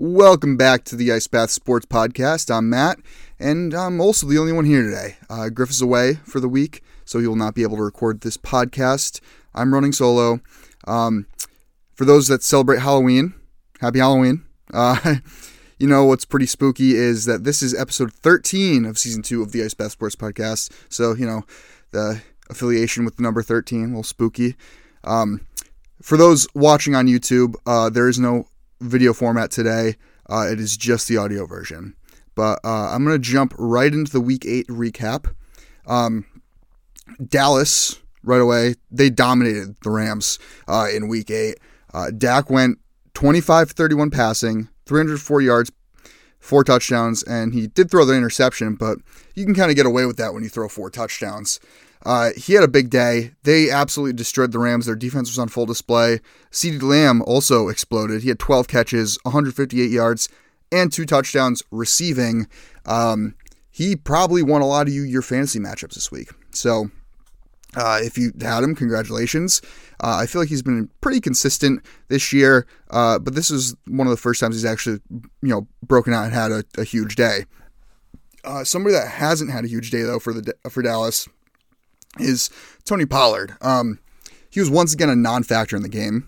Welcome back to the Ice Bath Sports Podcast. I'm Matt, and I'm also the only one here today. Uh, Griff is away for the week, so he will not be able to record this podcast. I'm running solo. Um, for those that celebrate Halloween, happy Halloween. Uh, you know what's pretty spooky is that this is episode 13 of season two of the Ice Bath Sports Podcast. So, you know, the affiliation with the number 13, a little spooky. Um, for those watching on YouTube, uh, there is no video format today. Uh, it is just the audio version. But uh, I'm going to jump right into the week eight recap. Um, Dallas, right away, they dominated the Rams uh, in week eight. Uh, Dak went 25 31 passing, 304 yards, four touchdowns, and he did throw the interception, but you can kind of get away with that when you throw four touchdowns. Uh, he had a big day. They absolutely destroyed the Rams. Their defense was on full display. CeeDee Lamb also exploded. He had 12 catches, 158 yards, and two touchdowns receiving. Um, he probably won a lot of you your fantasy matchups this week. So uh, if you had him, congratulations. Uh, I feel like he's been pretty consistent this year, uh, but this is one of the first times he's actually, you know, broken out and had a, a huge day. Uh, somebody that hasn't had a huge day though for the for Dallas is Tony Pollard. Um, he was once again a non-factor in the game.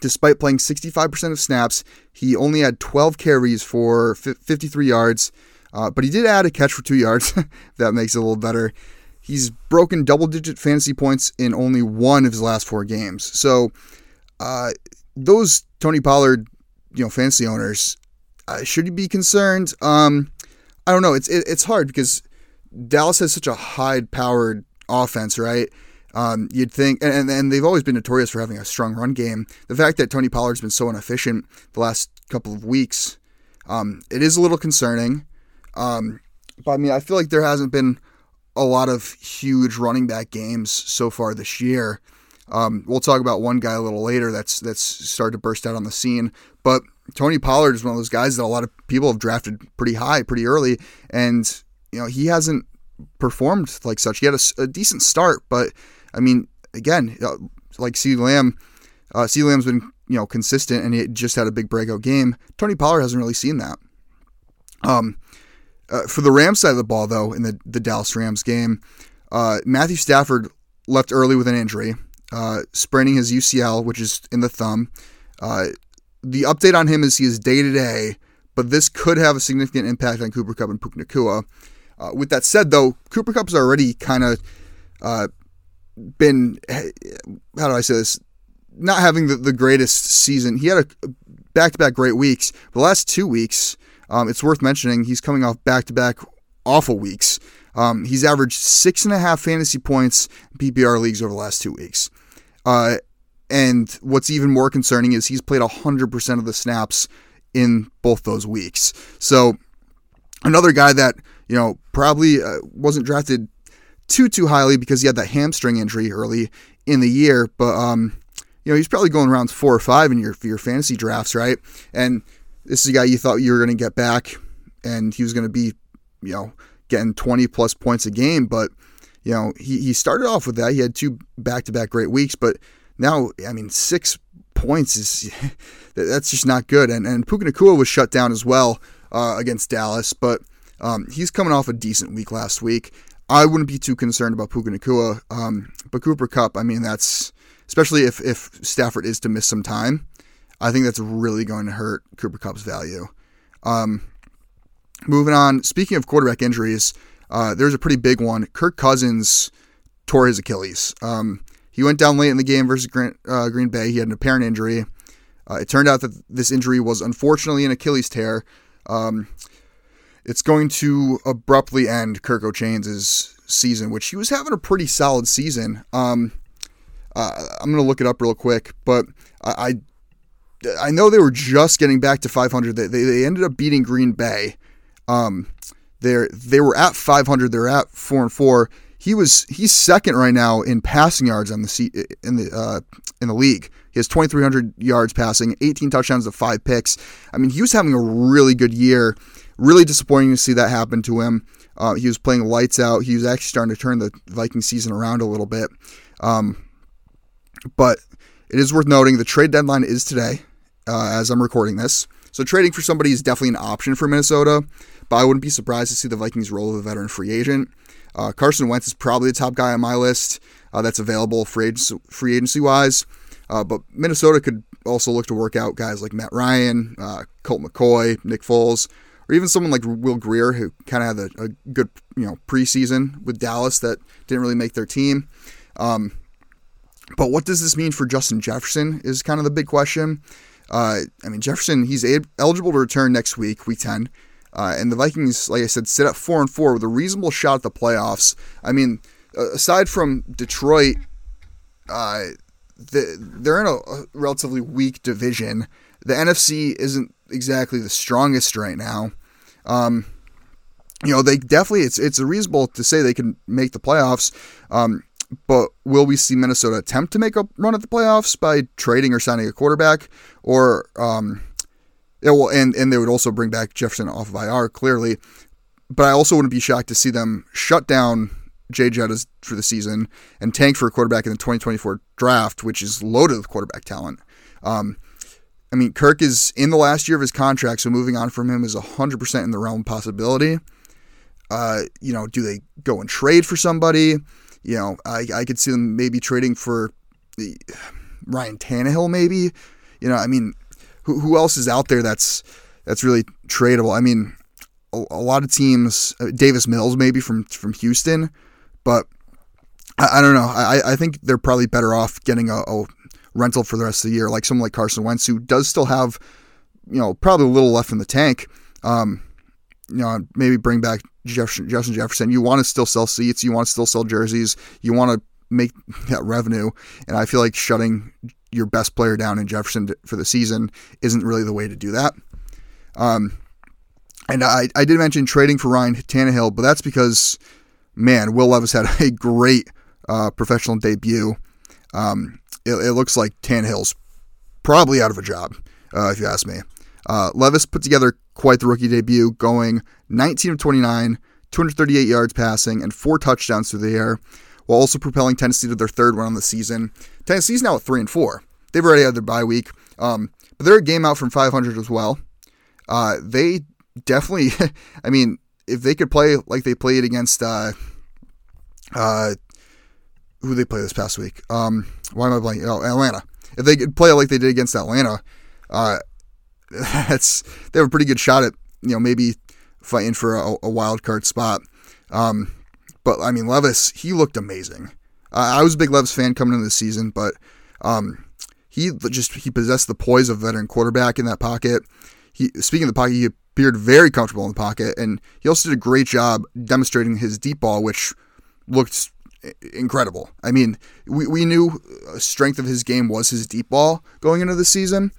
Despite playing 65% of snaps, he only had 12 carries for 53 yards, uh, but he did add a catch for two yards. that makes it a little better. He's broken double-digit fantasy points in only one of his last four games. So, uh, those Tony Pollard, you know, fantasy owners, uh, should you be concerned? Um, I don't know. It's it, it's hard because Dallas has such a high-powered offense, right? Um, you'd think, and, and they've always been notorious for having a strong run game. The fact that Tony Pollard's been so inefficient the last couple of weeks, um, it is a little concerning. Um, but I mean, I feel like there hasn't been a lot of huge running back games so far this year. Um, we'll talk about one guy a little later that's that's started to burst out on the scene. But Tony Pollard is one of those guys that a lot of people have drafted pretty high, pretty early, and you know he hasn't performed like such. He had a, a decent start, but I mean, again, uh, like C. Lamb, uh, C. Lamb's been you know consistent, and he just had a big breakout game. Tony Pollard hasn't really seen that. Um, uh, for the Rams side of the ball, though, in the the Dallas Rams game, uh, Matthew Stafford left early with an injury, uh, spraining his UCL, which is in the thumb. Uh, the update on him is he is day to day, but this could have a significant impact on Cooper Kupp and Puka Nacua. Uh, with that said, though, Cooper Kupp's already kind of uh, been, how do I say this, not having the, the greatest season. He had a back to back great weeks. The last two weeks, um, it's worth mentioning, he's coming off back to back awful weeks. Um, he's averaged six and a half fantasy points in PPR leagues over the last two weeks. Uh, and what's even more concerning is he's played 100% of the snaps in both those weeks. So, another guy that you know, probably uh, wasn't drafted too too highly because he had that hamstring injury early in the year. But um, you know, he's probably going around four or five in your your fantasy drafts, right? And this is a guy you thought you were going to get back, and he was going to be, you know, getting 20 plus points a game. But you know, he he started off with that. He had two back to back great weeks, but now, I mean, six points is that's just not good. And and Puka Nacua was shut down as well uh, against Dallas, but um, he's coming off a decent week last week. I wouldn't be too concerned about Puka Nacua, um, but Cooper Kupp. I mean, that's especially if if Stafford is to miss some time. I think that's really going to hurt Cooper Kupp's value. Um, moving on, speaking of quarterback injuries, uh, there's a pretty big one. Kirk Cousins tore his Achilles. Um, he went down late in the game versus Green, uh, Green Bay. He had an apparent injury. Uh, it turned out that this injury was unfortunately an Achilles tear. Um, it's going to abruptly end Kirko Chainz' season, which he was having a pretty solid season. Um, uh, I'm going to look it up real quick, but I, I, I know they were just getting back to 500. They, they, they ended up beating Green Bay. Um, they they were at 500. They're at four and four. He was he's second right now in passing yards on the in the uh, in the league. He has 2,300 yards passing, 18 touchdowns to five picks. I mean, he was having a really good year. Really disappointing to see that happen to him. Uh, he was playing lights out. He was actually starting to turn the Viking season around a little bit. Um, but it is worth noting the trade deadline is today. uh, as I'm recording this. So trading for somebody is definitely an option for Minnesota, but I wouldn't be surprised to see the Vikings roll with a veteran free agent. Uh, Carson Wentz is probably the top guy on my list uh, that's available free agency, free agency wise. Uh, but Minnesota could also look to work out guys like Matt Ryan, uh, Colt McCoy, Nick Foles, or even someone like Will Grier, who kind of had a, a, good you know preseason with Dallas that didn't really make their team. Um, but what does this mean for Justin Jefferson is kind of the big question. Uh, I mean, Jefferson, he's eligible to return next week, week 10. Uh, and the Vikings, like I said, sit at 4 and 4 with a reasonable shot at the playoffs. I mean, aside from Detroit, uh, the, they're in a, a relatively weak division. The NFC isn't exactly the strongest right now. Um, you know, they definitely it's it's reasonable to say they can make the playoffs. Um, but will we see Minnesota attempt to make a run at the playoffs by trading or signing a quarterback? Or, um, yeah, well, and, and they would also bring back Jefferson off of IR, clearly. But I also wouldn't be shocked to see them shut down JJettas for the season and tank for a quarterback in the 2024 draft, which is loaded with quarterback talent. Um, I mean, Kirk is in the last year of his contract, so moving on from him is 100% in the realm of possibility. Uh, you know, do they go and trade for somebody? You know, I, I could see them maybe trading for the Ryan Tannehill, maybe. You know, I mean, who, who else is out there that's that's really tradable? I mean, a, a lot of teams, uh, Davis Mills maybe from from Houston, but I, I don't know. I, I think they're probably better off getting a, a rental for the rest of the year, like someone like Carson Wentz, who does still have, you know, probably a little left in the tank. Um, you know, maybe bring back Jefferson, Justin Jefferson. You want to still sell seats. You want to still sell jerseys. You want to make that revenue. And I feel like shutting your best player down in Jefferson for the season isn't really the way to do that. Um, and I, I did mention trading for Ryan Tannehill, but that's because, man, Will Levis had a great uh, professional debut. Um, it, it, looks like Tannehill's probably out of a job, uh, if you ask me. Uh, Levis put together quite the rookie debut, going 19 of 29, 238 yards passing, and four touchdowns through the air, while also propelling Tennessee to their third win on the season. Tennessee's now at three and four. They've already had their bye week, um, but they're a game out from 500 as well. Uh, they definitely, I mean, if they could play like they played against, uh, uh, who they play this past week? Um, why am I blanking? Oh, Atlanta. If they could play like they did against Atlanta, uh, that's they have a pretty good shot at you know maybe fighting for a, a wild card spot. Um, but I mean Levis, he looked amazing. Uh, I was a big Levis fan coming into the season, but um, he just he possessed the poise of a veteran quarterback in that pocket. He speaking of the pocket, he appeared very comfortable in the pocket, and he also did a great job demonstrating his deep ball, which looked incredible. I mean, we, we knew strength of his game was his deep ball going into the season,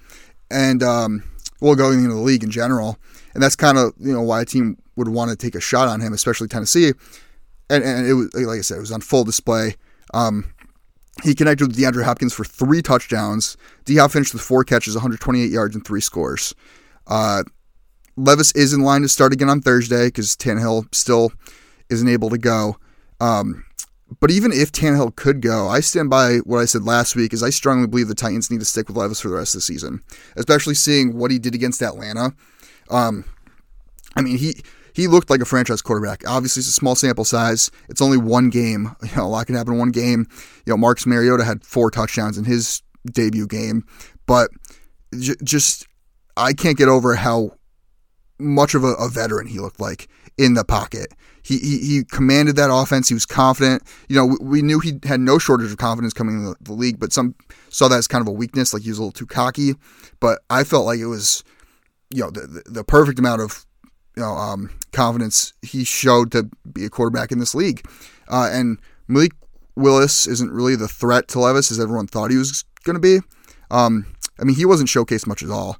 and um, well, going into the league in general. And that's kind of you know why a team would want to take a shot on him, especially Tennessee. And, and it was like I said, it was on full display. Um, he connected with DeAndre Hopkins for three touchdowns. D Hop finished with four catches, 128 yards, and three scores. Uh, Levis is in line to start again on Thursday because Tannehill still isn't able to go. Um, but even if Tannehill could go, I stand by what I said last week. Is I strongly believe the Titans need to stick with Levis for the rest of the season, especially seeing what he did against Atlanta. Um, I mean, he he looked like a franchise quarterback. Obviously, it's a small sample size. It's only one game. You know, a lot can happen in one game. You know, Marcus Mariota had four touchdowns in his debut game, but j- just I can't get over how much of a, a veteran he looked like in the pocket. He, he, he commanded that offense. He was confident. You know, we, we knew he had no shortage of confidence coming into the, the, league, but some saw that as kind of a weakness, like he was a little too cocky. But I felt like it was, you know, the, the, the perfect amount of, you know, um, confidence he showed to be a quarterback in this league. Uh, and Malik Willis isn't really the threat to Levis as everyone thought he was going to be. Um, I mean, he wasn't showcased much at all,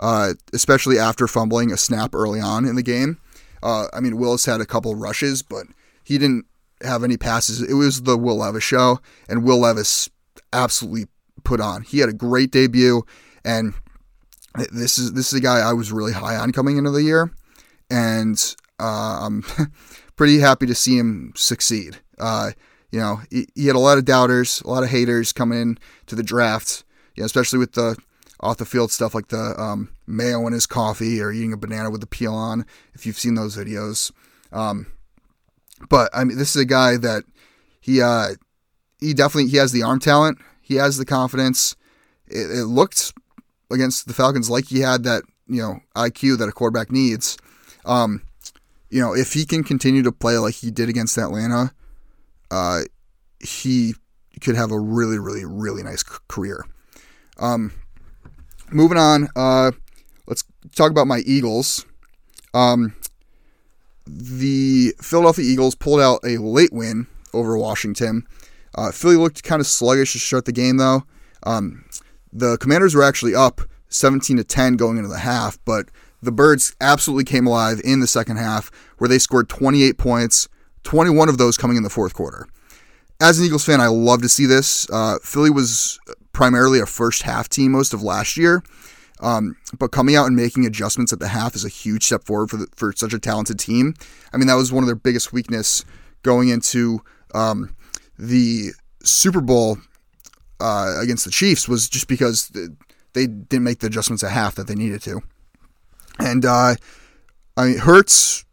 uh, especially after fumbling a snap early on in the game. Uh, I mean, Willis had a couple rushes, but he didn't have any passes. It was the Will Levis show, and Will Levis absolutely put on. He had a great debut, and this is this is a guy I was really high on coming into the year, and uh, I'm pretty happy to see him succeed. Uh, you know, he, he, had a lot of doubters, a lot of haters coming in to the draft, you know, especially with the off the field stuff like the um, mayo in his coffee or eating a banana with the peel on. If you've seen those videos, um, but I mean, this is a guy that he uh, he definitely he has the arm talent. He has the confidence. It, it looked against the Falcons like he had that you know IQ that a quarterback needs. Um, you know, if he can continue to play like he did against Atlanta, uh, he could have a really, really, really nice career. Um, moving on, uh, let's talk about my Eagles. Um, the Philadelphia Eagles pulled out a late win over Washington. Uh, Philly looked kind of sluggish to start the game, though. Um, the Commanders were actually up 17 to 10 going into the half, but the Birds absolutely came alive in the second half, where they scored 28 points, 21 of those coming in the fourth quarter. As an Eagles fan, I love to see this. Uh, Philly was primarily a first half team most of last year, um, but coming out and making adjustments at the half is a huge step forward for the, for such a talented team. I mean, that was one of their biggest weakness going into um, the Super Bowl uh, against the Chiefs was just because they didn't make the adjustments at half that they needed to. And uh, I mean, Hurts,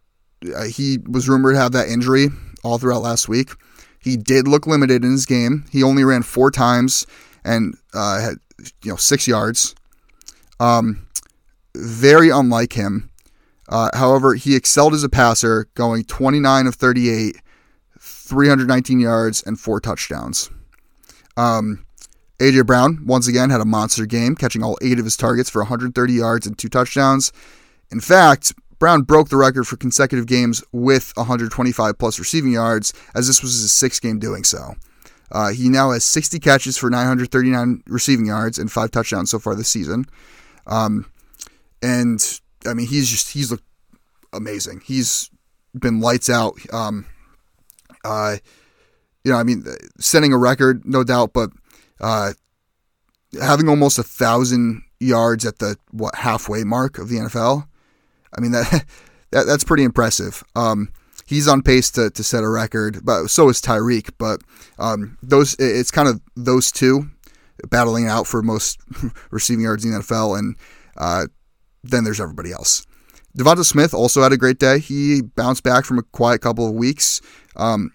uh, he was rumored to have that injury all throughout last week. He did look limited in his game. He only ran four times and uh, had you know six yards. Um, very unlike him. Uh, however, he excelled as a passer, going 29 of 38, 319 yards, and four touchdowns. Um, AJ Brown once again had a monster game, catching all eight of his targets for 130 yards and two touchdowns. In fact, Brown broke the record for consecutive games with 125 plus receiving yards, as this was his sixth game doing so. Uh, he now has 60 catches for 939 receiving yards and five touchdowns so far this season. Um, and I mean, he's just he's looked amazing. He's been lights out. Um, uh, you know, I mean, setting a record, no doubt, but uh, having almost a thousand yards at the what halfway mark of the NFL. I mean that, that that's pretty impressive. Um, he's on pace to, to set a record, but so is Tyreek. But um, those it's kind of those two battling out for most receiving yards in the NFL, and uh, then there's everybody else. Devonta Smith also had a great day. He bounced back from a quiet couple of weeks. Um,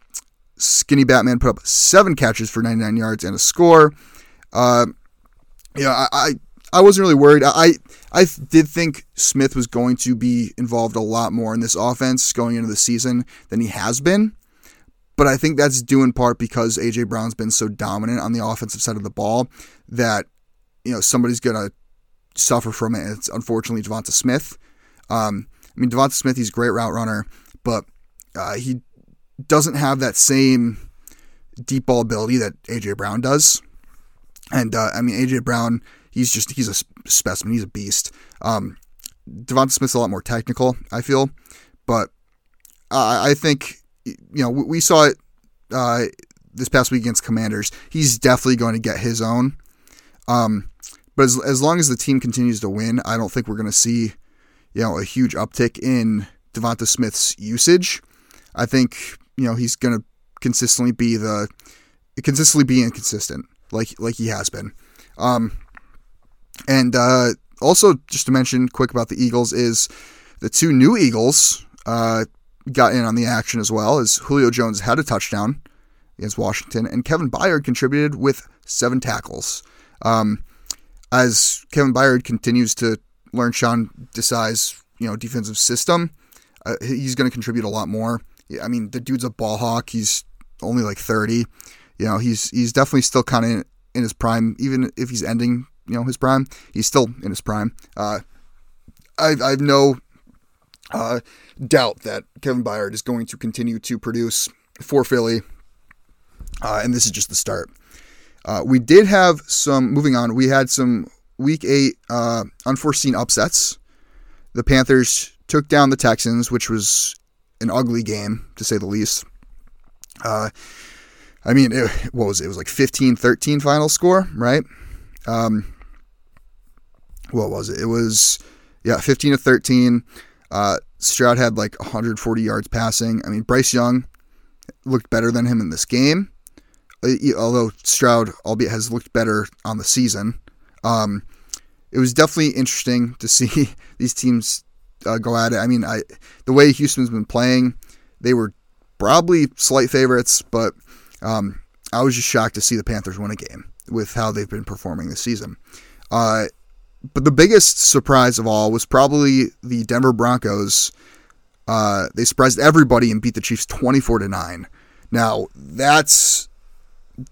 Skinny Batman put up seven catches for 99 yards and a score. Uh, yeah, I, I, I wasn't really worried. I I did think Smith was going to be involved a lot more in this offense going into the season than he has been. But I think that's due in part because AJ Brown's been so dominant on the offensive side of the ball that you know somebody's gonna suffer from it. It's unfortunately Devonta Smith. Um, I mean Devonta Smith, he's a great route runner, but uh, he doesn't have that same deep ball ability that AJ Brown does. And uh, I mean, AJ Brown, he's just he's a specimen. He's a beast. Um, Devonta Smith's a lot more technical, I feel, but I think you know we saw it uh, this past week against Commanders. He's definitely going to get his own. Um, but as, as long as the team continues to win, I don't think we're going to see you know a huge uptick in Devonta Smith's usage. I think you know he's going to consistently be the consistently be inconsistent like like he has been. Um, and uh, also just to mention quick about the Eagles is the two new Eagles uh, got in on the action as well as Julio Jones had a touchdown against Washington and Kevin Byard contributed with seven tackles. Um, as Kevin Byard continues to learn Sean Desai's you know defensive system, uh, he's going to contribute a lot more. I mean, the dude's a ball hawk. He's only like 30. You know, he's he's definitely still kind of in, in, his prime, even if he's ending, you know, his prime. He's still in his prime. Uh, I I have no uh, doubt that Kevin Byard is going to continue to produce for Philly, uh, and this is just the start. Uh, we did have some. Moving on, we had some Week Eight uh, unforeseen upsets. The Panthers took down the Texans, which was an ugly game to say the least. Uh, I mean, it, what was it? It was like 15 13 final score, right? Um, what was it? It was, yeah, 15 to 13. Uh, Stroud had like 140 yards passing. I mean, Bryce Young looked better than him in this game, uh, although Stroud, albeit, has looked better on the season. Um, it was definitely interesting to see these teams uh, go at it. I mean, I the way Houston's been playing, they were probably slight favorites, but um, I was just shocked to see the Panthers win a game with how they've been performing this season. Uh, but the biggest surprise of all was probably the Denver Broncos. Uh, they surprised everybody and beat the Chiefs twenty-four to nine. Now that's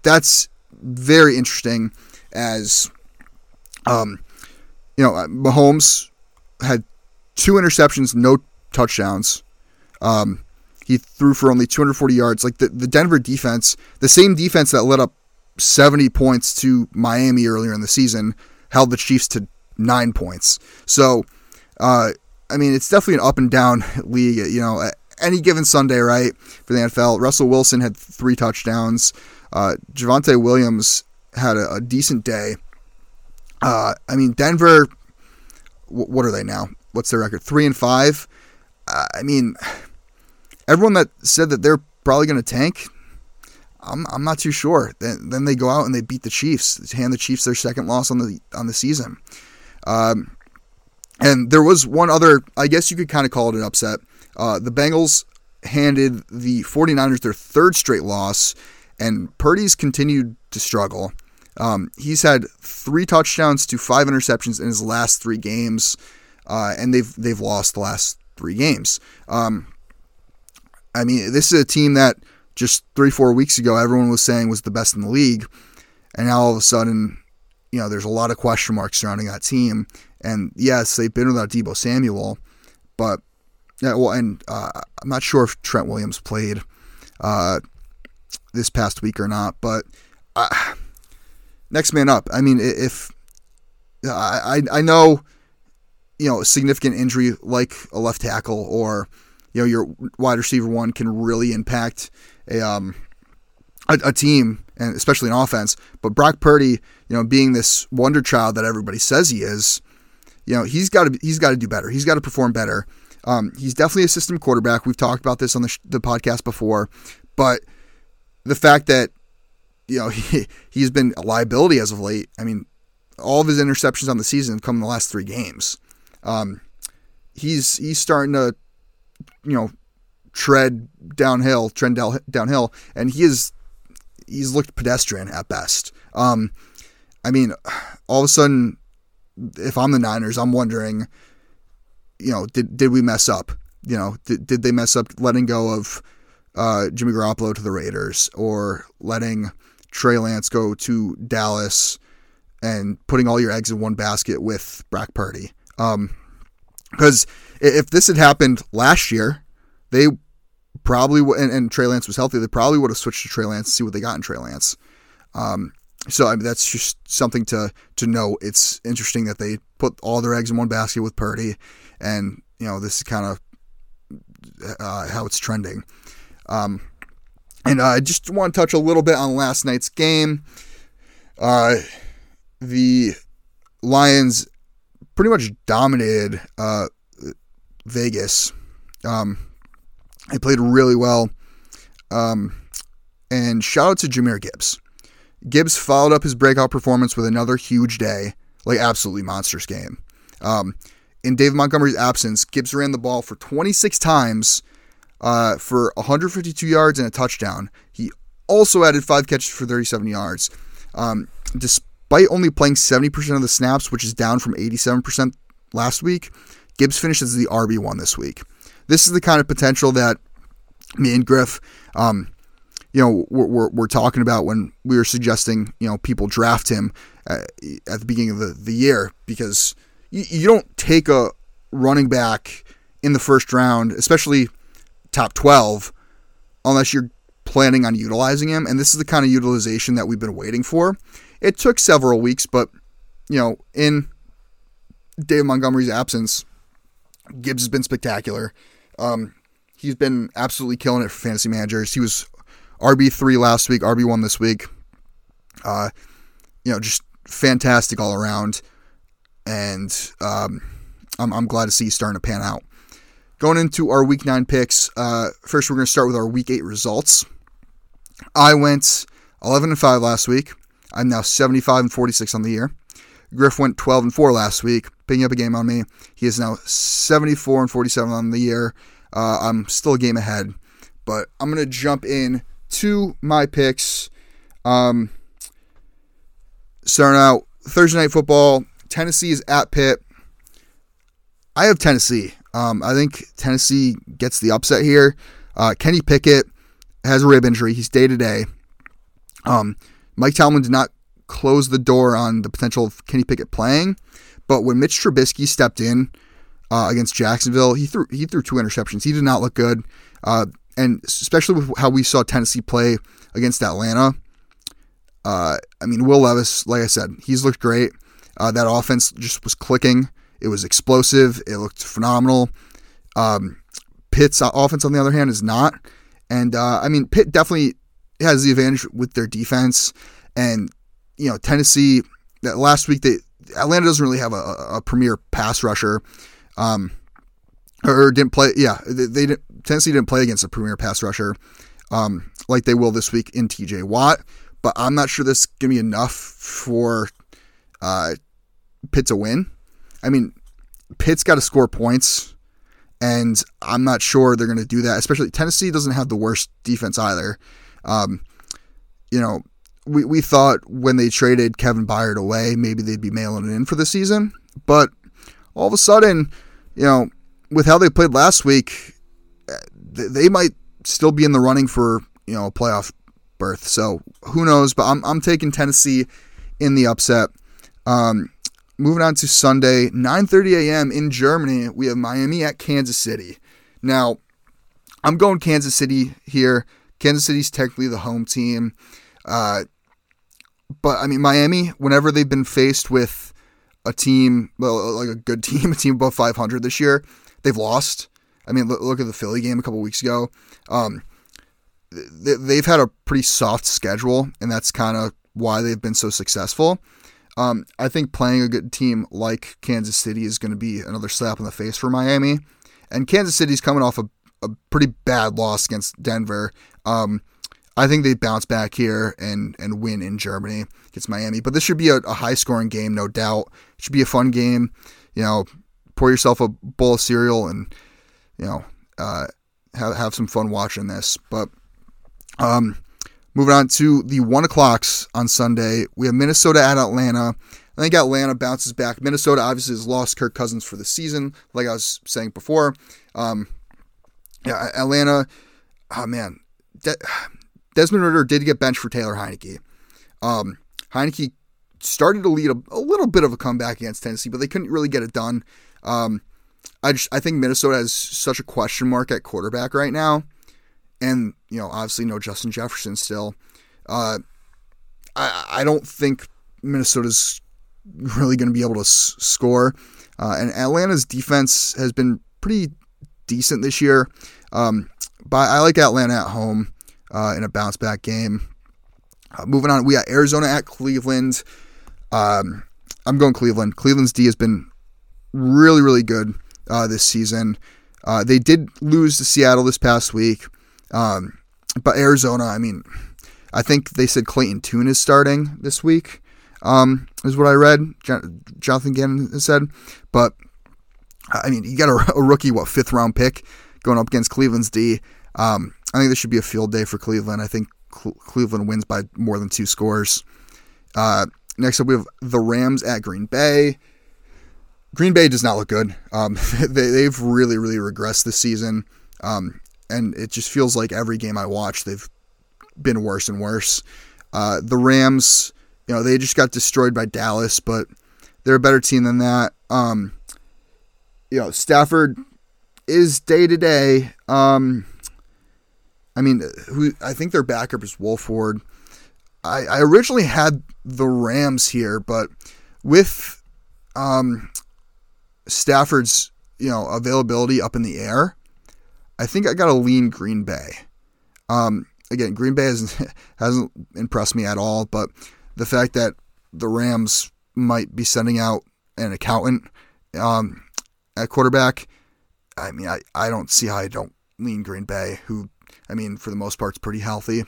that's very interesting, as um, you know, Mahomes had two interceptions, no touchdowns. Um, he threw for only 240 yards. Like the, the Denver defense, the same defense that led up 70 points to Miami earlier in the season, held the Chiefs to nine points. So, uh, I mean, it's definitely an up and down league. You know, any given Sunday, right, for the NFL. Russell Wilson had three touchdowns. Uh, Javonte Williams had a, a decent day. Uh, I mean, Denver, w- what are they now? What's their record? Three and five. Uh, I mean, everyone that said that they're probably going to tank, I'm, I'm not too sure. Then then they go out and they beat the Chiefs, hand the Chiefs their second loss on the on the season. Um, and there was one other, I guess you could kind of call it an upset. Uh, the Bengals handed the 49ers their third straight loss, and Purdy's continued to struggle. Um, he's had three touchdowns to five interceptions in his last three games, uh, and they've they've lost the last three games. Um, I mean, this is a team that just three four weeks ago everyone was saying was the best in the league, and now all of a sudden, you know, there's a lot of question marks surrounding that team. And yes, they've been without Deebo Samuel, but yeah, well, and uh, I'm not sure if Trent Williams played uh, this past week or not, but uh, next man up. I mean, if I I know you know a significant injury like a left tackle or you know your wide receiver one can really impact a um a, a team and especially an offense. But Brock Purdy, you know, being this wonder child that everybody says he is, you know, he's got to he's got to do better. He's got to perform better. Um, he's definitely a system quarterback. We've talked about this on the, sh- the podcast before, but the fact that you know he he's been a liability as of late. I mean, all of his interceptions on the season have come in the last three games. Um, he's he's starting to you know tread downhill, trend down, downhill, and he is he's looked pedestrian at best. Um, I mean, all of a sudden, if I'm the Niners, I'm wondering, you know, did did we mess up? You know, did did they mess up letting go of uh, Jimmy Garoppolo to the Raiders or letting Trey Lance go to Dallas and putting all your eggs in one basket with Brock Purdy? Because um, if this had happened last year, they probably and, and Trey Lance was healthy, they probably would have switched to Trey Lance to see what they got in Trey Lance. Um, so I mean, that's just something to to know. It's interesting that they put all their eggs in one basket with Purdy, and you know this is kind of uh, how it's trending. Um, and uh, I just want to touch a little bit on last night's game. Uh, the Lions pretty much dominated uh, Vegas. Um, they played really well. Um, and shout out to Jahmyr Gibbs. Gibbs followed up his breakout performance with another huge day, like absolutely monstrous game. Um, in Dave Montgomery's absence, Gibbs ran the ball for 26 times uh, for 152 yards and a touchdown. He also added five catches for 37 yards. Um, despite only playing 70% of the snaps, which is down from 87% last week, Gibbs finishes the RB1 this week. This is the kind of potential that me and Griff, um, you know, we're, we're, we're, talking about when we were suggesting, you know, people draft him at, uh, at the beginning of the, the year because you, you don't take a running back in the first round, especially top 12, unless you're planning on utilizing him. And this is the kind of utilization that we've been waiting for. It took several weeks, but, you know, in Dave Montgomery's absence, Gibbs has been spectacular. Um, he's been absolutely killing it for fantasy managers. He was RB3 last week, RB1 this week. Uh, you know, just fantastic all around. And um, I'm, I'm glad to see he's starting to pan out. Going into our week nine picks, uh, first we're going to start with our week eight results. I went 11 and 5 last week. I'm now 75 and 46 on the year. Griff went 12 and 4 last week, picking up a game on me. He is now 74 and 47 on the year. Uh, I'm still a game ahead, but I'm gonna jump in to my picks. Um, starting out Thursday night football. Tennessee is at Pitt. I have Tennessee. Um, I think Tennessee gets the upset here. Uh, Kenny Pickett has a rib injury. He's day to day. Um, Mike Tomlin did not close the door on the potential of Kenny Pickett playing, but when Mitch Trubisky stepped in uh, against Jacksonville, he threw he threw two interceptions. He did not look good, uh, and especially with how we saw Tennessee play against Atlanta. Uh, I mean, Will Levis, like I said, he's looked great. Uh, that offense just was clicking. It was explosive. It looked phenomenal. Um, Pitt's offense, on the other hand, is not. And uh, I mean, Pitt definitely has the advantage with their defense. And you know, Tennessee that last week they Atlanta doesn't really have a, a premier pass rusher. Um, or didn't play. Yeah, they, they didn't. Tennessee didn't play against a premier pass rusher um, like they will this week in T.J. Watt. But I'm not sure this is gonna be enough for uh, Pitt to win. I mean, Pitt's got to score points, and I'm not sure they're to do that. Especially Tennessee doesn't have the worst defense either. Um, you know, we, we thought when they traded Kevin Byard away, maybe they'd be mailing it in for the season. But all of a sudden, you know, with how they played last week, they might still be in the running for, you know, a playoff berth. So who knows? But I'm, I'm taking Tennessee in the upset. Um, moving on to Sunday, 9:30 a.m. in Germany, we have Miami at Kansas City. Now, I'm going Kansas City here. Kansas City's technically the home team. Uh, but I mean, Miami, whenever they've been faced with a team, well, like a good team, a team above 500 this year, they've lost. I mean, look, at the Philly game a couple weeks ago. Um, they, have had a pretty soft schedule, and that's kind of why they've been so successful. Um, I think playing a good team like Kansas City is going to be another slap in the face for Miami. And Kansas City's coming off a, a pretty bad loss against Denver. Um, I think they bounce back here and and win in Germany against Miami. But this should be a, a high scoring game, no doubt. It should be a fun game. You know, pour yourself a bowl of cereal and you know uh, have have some fun watching this. But um, moving on to the one o'clocks on Sunday, we have Minnesota at Atlanta. I think Atlanta bounces back. Minnesota obviously has lost Kirk Cousins for the season, like I was saying before. Um, yeah, Atlanta. Oh man, Desmond Ridder did get benched for Taylor Heinicke. Um, Heinicke started to lead a, a, little bit of a comeback against Tennessee, but they couldn't really get it done. Um, I just I think Minnesota has such a question mark at quarterback right now, and you know obviously no Justin Jefferson still. Uh, I I don't think Minnesota's really going to be able to s- score, uh, and Atlanta's defense has been pretty decent this year. Um, but I like Atlanta at home uh, in a bounce back game. Uh, moving on, we got Arizona at Cleveland. Um, I'm going Cleveland. Cleveland's D has been really, really good uh, this season. Uh, they did lose to Seattle this past week, um, but Arizona, I mean, I think they said Clayton Tune is starting this week, um, is what I read. Jonathan Gannon said, but I mean, you got a, a, rookie, what fifth round pick going up against Cleveland's D. Um, I think this should be a field day for Cleveland. I think Cl- Cleveland wins by more than two scores. Uh, next up, we have the Rams at Green Bay. Green Bay does not look good. Um, they, have really, really regressed this season. Um, and it just feels like every game I watch, they've been worse and worse. Uh, the Rams, you know, they just got destroyed by Dallas, but they're a better team than that. Um, you know, Stafford is day to day. Um, I mean, who I think their backup is Wolford. I, I originally had the Rams here, but with um, Stafford's you know availability up in the air, I think I got to lean Green Bay. Um, again, Green Bay hasn't, hasn't impressed me at all, but the fact that the Rams might be sending out an accountant um, at quarterback, I mean, I, I don't see how I don't lean Green Bay, who I mean, for the most part, it's pretty healthy.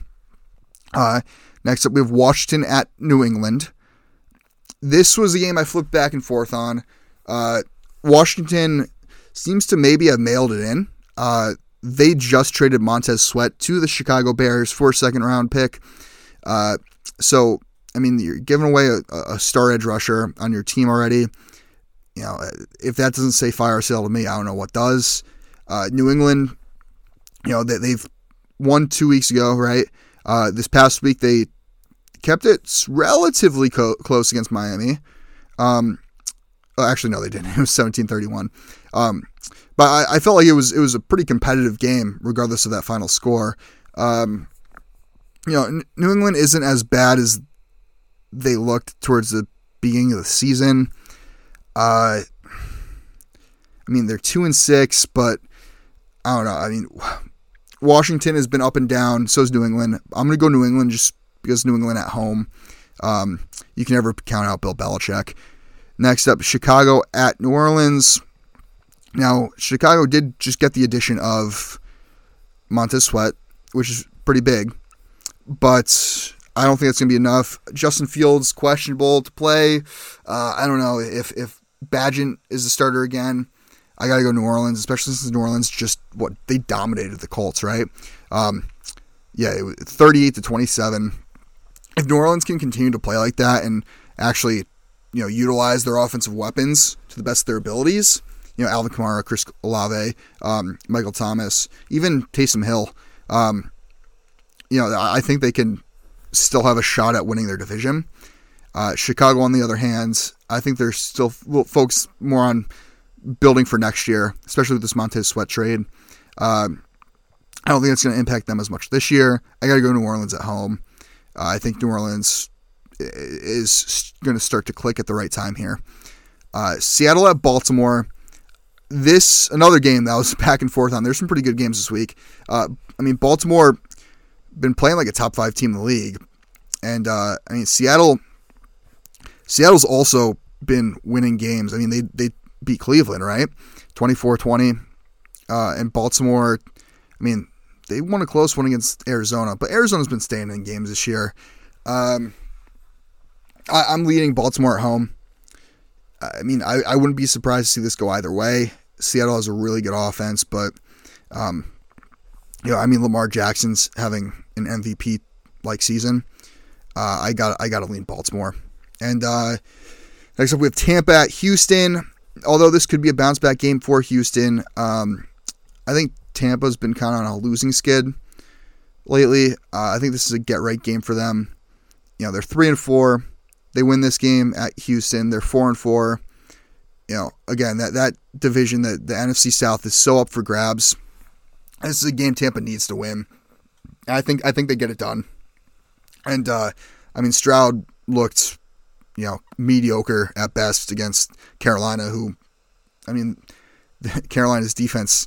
Uh, next up, we have Washington at New England. this was a game I flipped back and forth on. Uh, Washington seems to maybe have mailed it in. Uh, they just traded Montez Sweat to the Chicago Bears for a second round pick. Uh, so, I mean, you're giving away a, a, star edge rusher on your team already. You know, if that doesn't say fire sale to me, I don't know what does. Uh, New England, you know, they, they've won two weeks ago, right? Uh, this past week, they kept it relatively co- close against Miami. Um, oh, actually, no, they didn't. It was 17-31. Um, but I, I, felt like it was it was a pretty competitive game, regardless of that final score. Um, you know, New England isn't as bad as they looked towards the beginning of the season. Uh, I mean, they're two and six, but I don't know. I mean, Washington has been up and down. So is New England. I'm going to go New England just because New England at home. Um, you can never count out Bill Belichick. Next up, Chicago at New Orleans. Now, Chicago did just get the addition of Montez Sweat, which is pretty big, but I don't think that's going to be enough. Justin Fields questionable to play. Uh, I don't know if if Bagent is the starter again. I got to go New Orleans, especially since New Orleans just what they dominated the Colts, right? Um, yeah, 38 to 27. If New Orleans can continue to play like that and actually, you know, utilize their offensive weapons to the best of their abilities, you know, Alvin Kamara, Chris Olave, um, Michael Thomas, even Taysom Hill, um, you know, I think they can still have a shot at winning their division. Uh, Chicago, on the other hand, I think they're still focused more on building for next year, especially with this Montez Sweat trade. Um, I don't think it's going to impact them as much this year. I got to go to New Orleans at home. Uh, I think New Orleans is going to start to click at the right time here. Uh, Seattle at Baltimore. This another game that was back and forth on. There's some pretty good games this week. Uh, I mean, Baltimore been playing like a top five team in the league, and uh, I mean Seattle. Seattle's also been winning games. I mean, they they beat Cleveland, right? 24-20. Uh, and Baltimore, I mean, they won a close one against Arizona, but Arizona's been staying in games this year. Um, I, am leading Baltimore at home. I mean, I, I wouldn't be surprised to see this go either way. Seattle has a really good offense, but um, you know, I mean, Lamar Jackson's having an MVP like season. Uh, I got I got to lean Baltimore. And uh, next up, we have Tampa at Houston. Although this could be a bounce back game for Houston, um, I think Tampa's been kind of on a losing skid lately. Uh, I think this is a get right game for them. You know, they're three and four. They win this game at Houston. They're four and four. You know, again, that that division, the the NFC South is so up for grabs. This is a game Tampa needs to win. I think I think they get it done. And uh, I mean, Stroud looked, you know, mediocre at best against Carolina, who, I mean, Carolina's defense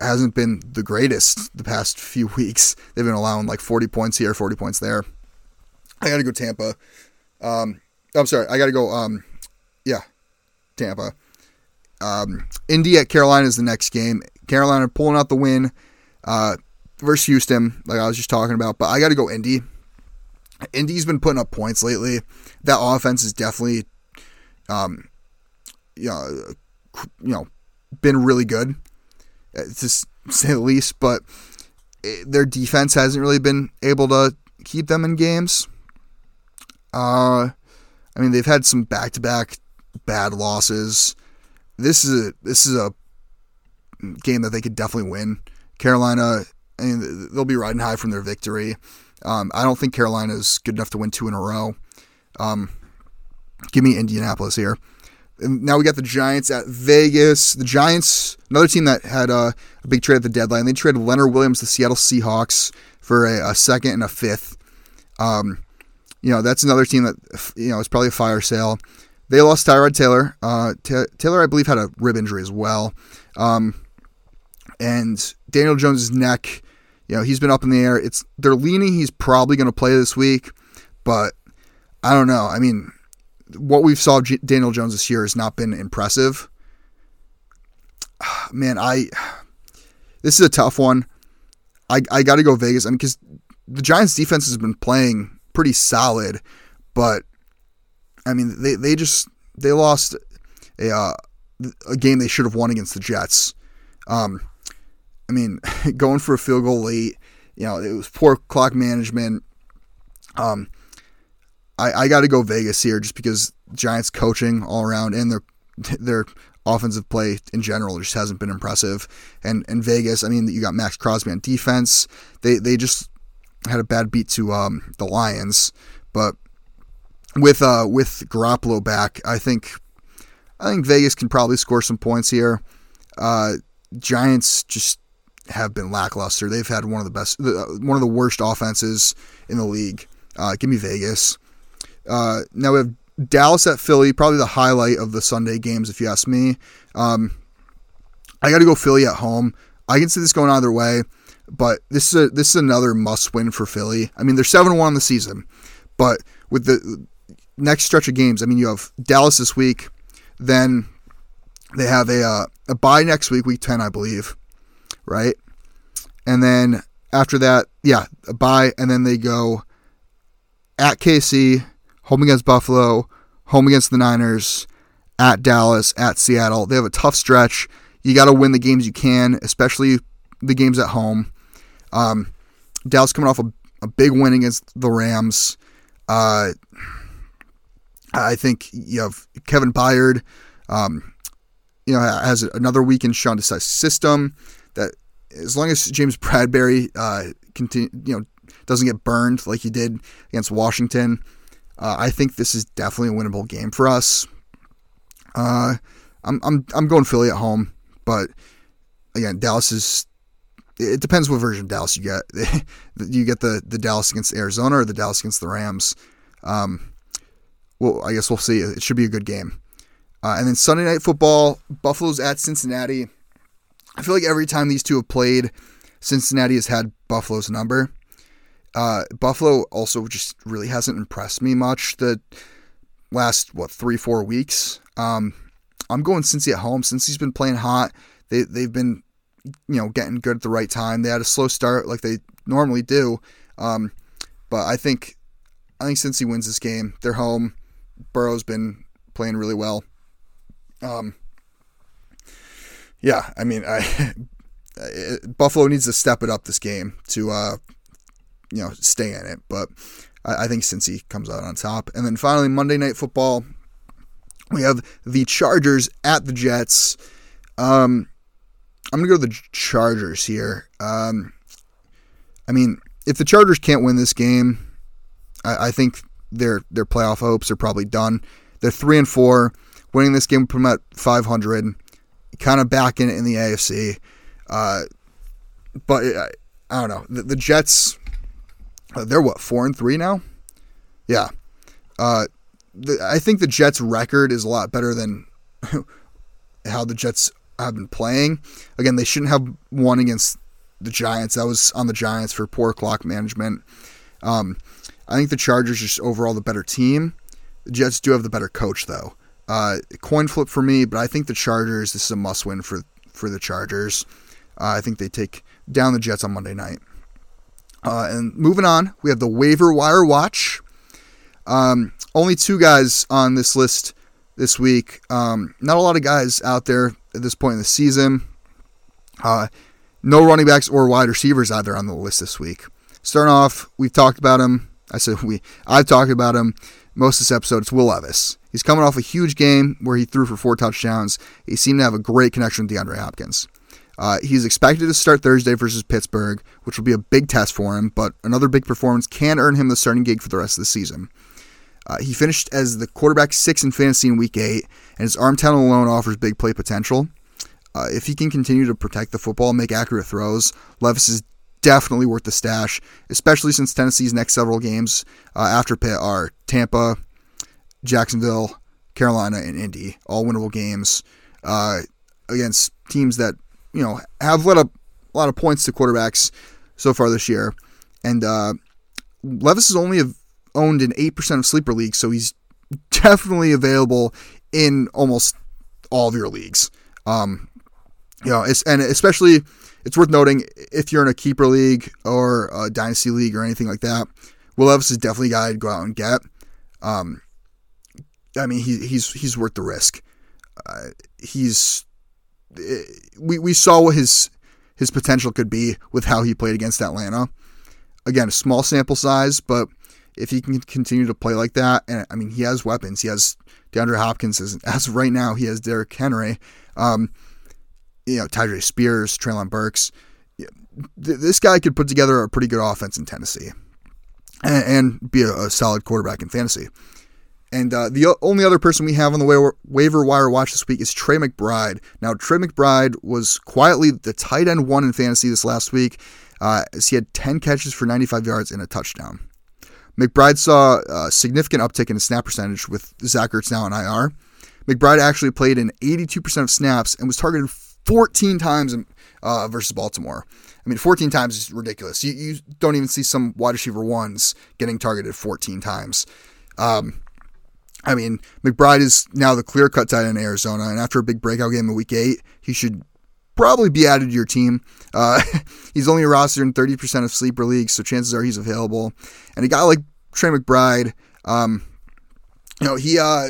hasn't been the greatest the past few weeks. They've been allowing like 40 points here, 40 points there. I got to go Tampa. Um, I'm sorry, I got to go. Um, yeah, Tampa. Um, Indy at Carolina is the next game. Carolina pulling out the win uh, versus Houston, like I was just talking about. But I got to go Indy. Indy's been putting up points lately. That offense is definitely, um, you know, you know, been really good to say the least, but their defense hasn't really been able to keep them in games. Uh, I mean, they've had some back-to-back bad losses. This is a this is a game that they could definitely win. Carolina, I mean, they'll be riding high from their victory. Um, I don't think Carolina is good enough to win two in a row. Um, give me Indianapolis here. And now we got the Giants at Vegas. The Giants, another team that had a, a big trade at the deadline. They traded Leonard Williams, the Seattle Seahawks, for a, a second and a fifth. Um, you know, that's another team that, you know, it's probably a fire sale. They lost Tyrod Taylor. Uh, T- Taylor, I believe, had a rib injury as well. Um, and Daniel Jones' neck, you know, he's been up in the air. It's they're leaning he's probably going to play this week, but I don't know. I mean, what we've saw G- Daniel Jones this year has not been impressive. Man, I this is a tough one. I I got to go Vegas. I mean, because the Giants' defense has been playing pretty solid, but I mean, they they just they lost a uh, a game they should have won against the Jets. Um, I mean, going for a field goal late, you know, it was poor clock management. Um, I I got to go Vegas here just because Giants coaching all around and their their offensive play in general just hasn't been impressive. And and Vegas, I mean, you got Maxx Crosby on defense. They they just had a bad beat to um, the Lions, but with uh with Garoppolo back, I think I think Vegas can probably score some points here. Uh, Giants just have been lackluster. They've had one of the best, one of the worst offenses in the league. Uh, give me Vegas. Uh, now we have Dallas at Philly, probably the highlight of the Sunday games, if you ask me. Um, I got to go Philly at home. I can see this going either way, but this is a, this is another must win for Philly. I mean, they're seven one the season, but with the next stretch of games, I mean, you have Dallas this week, then they have a uh, a bye next week, week ten, I believe, right? And then after that, yeah, a bye, and then they go at KC, home against Buffalo, home against the Niners, at Dallas, at Seattle. They have a tough stretch. You got to win the games you can, especially the games at home. Um, Dallas coming off a, a big win against the Rams. Uh, I think you have Kevin Byard, um, you know, has another week in Sean Desai's system. That as long as James Bradberry uh, continue, you know, doesn't get burned like he did against Washington, uh, I think this is definitely a winnable game for us. Uh, I'm I'm I'm going Philly at home, but again, Dallas is. It depends what version of Dallas you get. you get the the Dallas against Arizona or the Dallas against the Rams. Um, well, I guess we'll see. It should be a good game. Uh, and then Sunday night football, Buffalo's at Cincinnati. I feel like every time these two have played, Cincinnati has had Buffalo's number. Uh, Buffalo also just really hasn't impressed me much the last what three four weeks. Um, I'm going Cincy at home since he's been playing hot. They they've been you know getting good at the right time. They had a slow start like they normally do, um, but I think I think Cincy wins this game. They're home. Burrow's been playing really well. Um, yeah, I mean, I Buffalo needs to step it up this game to uh, you know stay in it, but I, I think Cincy comes out on top. And then finally, Monday Night Football, we have the Chargers at the Jets. Um, I'm gonna go to the Chargers here. Um, I mean, if the Chargers can't win this game, I, I think their their playoff hopes are probably done. They're three and four. Winning this game would put them at 500, kind of back in in the AFC. Uh, but I, I don't know. The, the Jets, uh, they're what four and three now. Yeah. Uh, the, I think the Jets' record is a lot better than how the Jets have been playing. Again, they shouldn't have won against the Giants. That was on the Giants for poor clock management. Um, I think the Chargers just overall the better team. The Jets do have the better coach, though. Uh, coin flip for me, but I think the Chargers. This is a must win for for the Chargers. Uh, I think they take down the Jets on Monday night. Uh, and moving on, we have the waiver wire watch. Um, only two guys on this list this week. Um, not a lot of guys out there at this point in the season. Uh, no running backs or wide receivers either on the list this week. Starting off, we've talked about him. I said we. I've talked about him most of this episode. It's Will Levis. He's coming off a huge game where he threw for four touchdowns. He seemed to have a great connection with DeAndre Hopkins. Uh, he's expected to start Thursday versus Pittsburgh, which will be a big test for him, but another big performance can earn him the starting gig for the rest of the season. Uh, he finished as the quarterback six in fantasy in week eight, and his arm talent alone offers big play potential. Uh, if he can continue to protect the football and make accurate throws, Levis is definitely worth the stash, especially since Tennessee's next several games uh, after Pitt are Tampa, Jacksonville, Carolina, and Indy, all winnable games uh, against teams that you know have let up a lot of points to quarterbacks so far this year. And uh, Levis is only owned in eight percent of sleeper leagues, so he's definitely available in almost all of your leagues. Um, you know, and especially it's worth noting if you're in a keeper league or a dynasty league or anything like that, Will Levis is definitely a guy to go out and get. Um, I mean, he, he's he's worth the risk. Uh, he's we we saw what his his potential could be with how he played against Atlanta. Again, a small sample size, but if he can continue to play like that, and I mean, he has weapons. He has DeAndre Hopkins. As, as right now, he has Derrick Henry. Um, you know, Tyjae Spears, Treylon Burks. This guy could put together a pretty good offense in Tennessee and, and be a, a, solid quarterback in fantasy. And uh, the only other person we have on the wa- waiver wire watch this week is Trey McBride. Now, Trey McBride was quietly the tight end one in fantasy this last week, uh, as he had 10 catches for 95 yards and a touchdown. McBride saw a significant uptick in his snap percentage with Zach Ertz now on IR. McBride actually played in 82% of snaps and was targeted 14 times uh, versus Baltimore. I mean, 14 times is ridiculous. You, you don't even see some wide receiver ones getting targeted 14 times. Um, I mean, McBride is now the clear cut tight end in Arizona, and after a big breakout game in week eight, he should probably be added to your team. Uh, he's only a roster in 30% of sleeper leagues, so chances are he's available. And a guy like Trey McBride, um, you know, he, uh,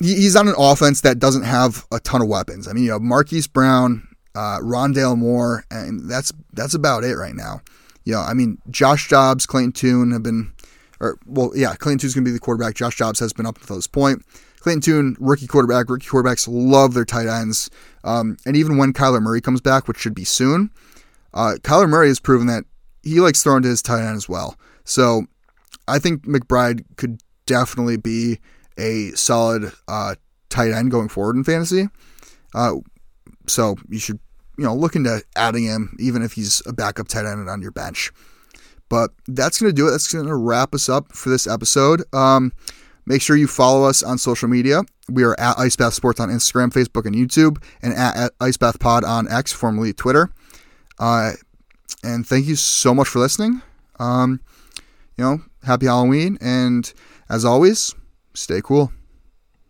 he's on an offense that doesn't have a ton of weapons. I mean, you have Marquise Brown, uh, Rondale Moore, and that's that's about it right now. You know, I mean, Josh Dobbs, Clayton Tune have been or well, yeah, Clayton Tune's going to be the quarterback. Josh Dobbs has been up until this point. Clayton Tune, rookie quarterback. Rookie quarterbacks love their tight ends. Um, and even when Kyler Murray comes back, which should be soon, uh, Kyler Murray has proven that he likes throwing to his tight end as well. So I think McBride could definitely be a solid uh, tight end going forward in fantasy. Uh, so you should, you know, look into adding him, even if he's a backup tight end on your bench. But that's going to do it. That's going to wrap us up for this episode. Um, make sure you follow us on social media. We are at Ice Bath Sports on Instagram, Facebook, and YouTube, and at, at Icebath Pod on X, formerly Twitter. Uh, and thank you so much for listening. Um, you know, happy Halloween, and as always, stay cool.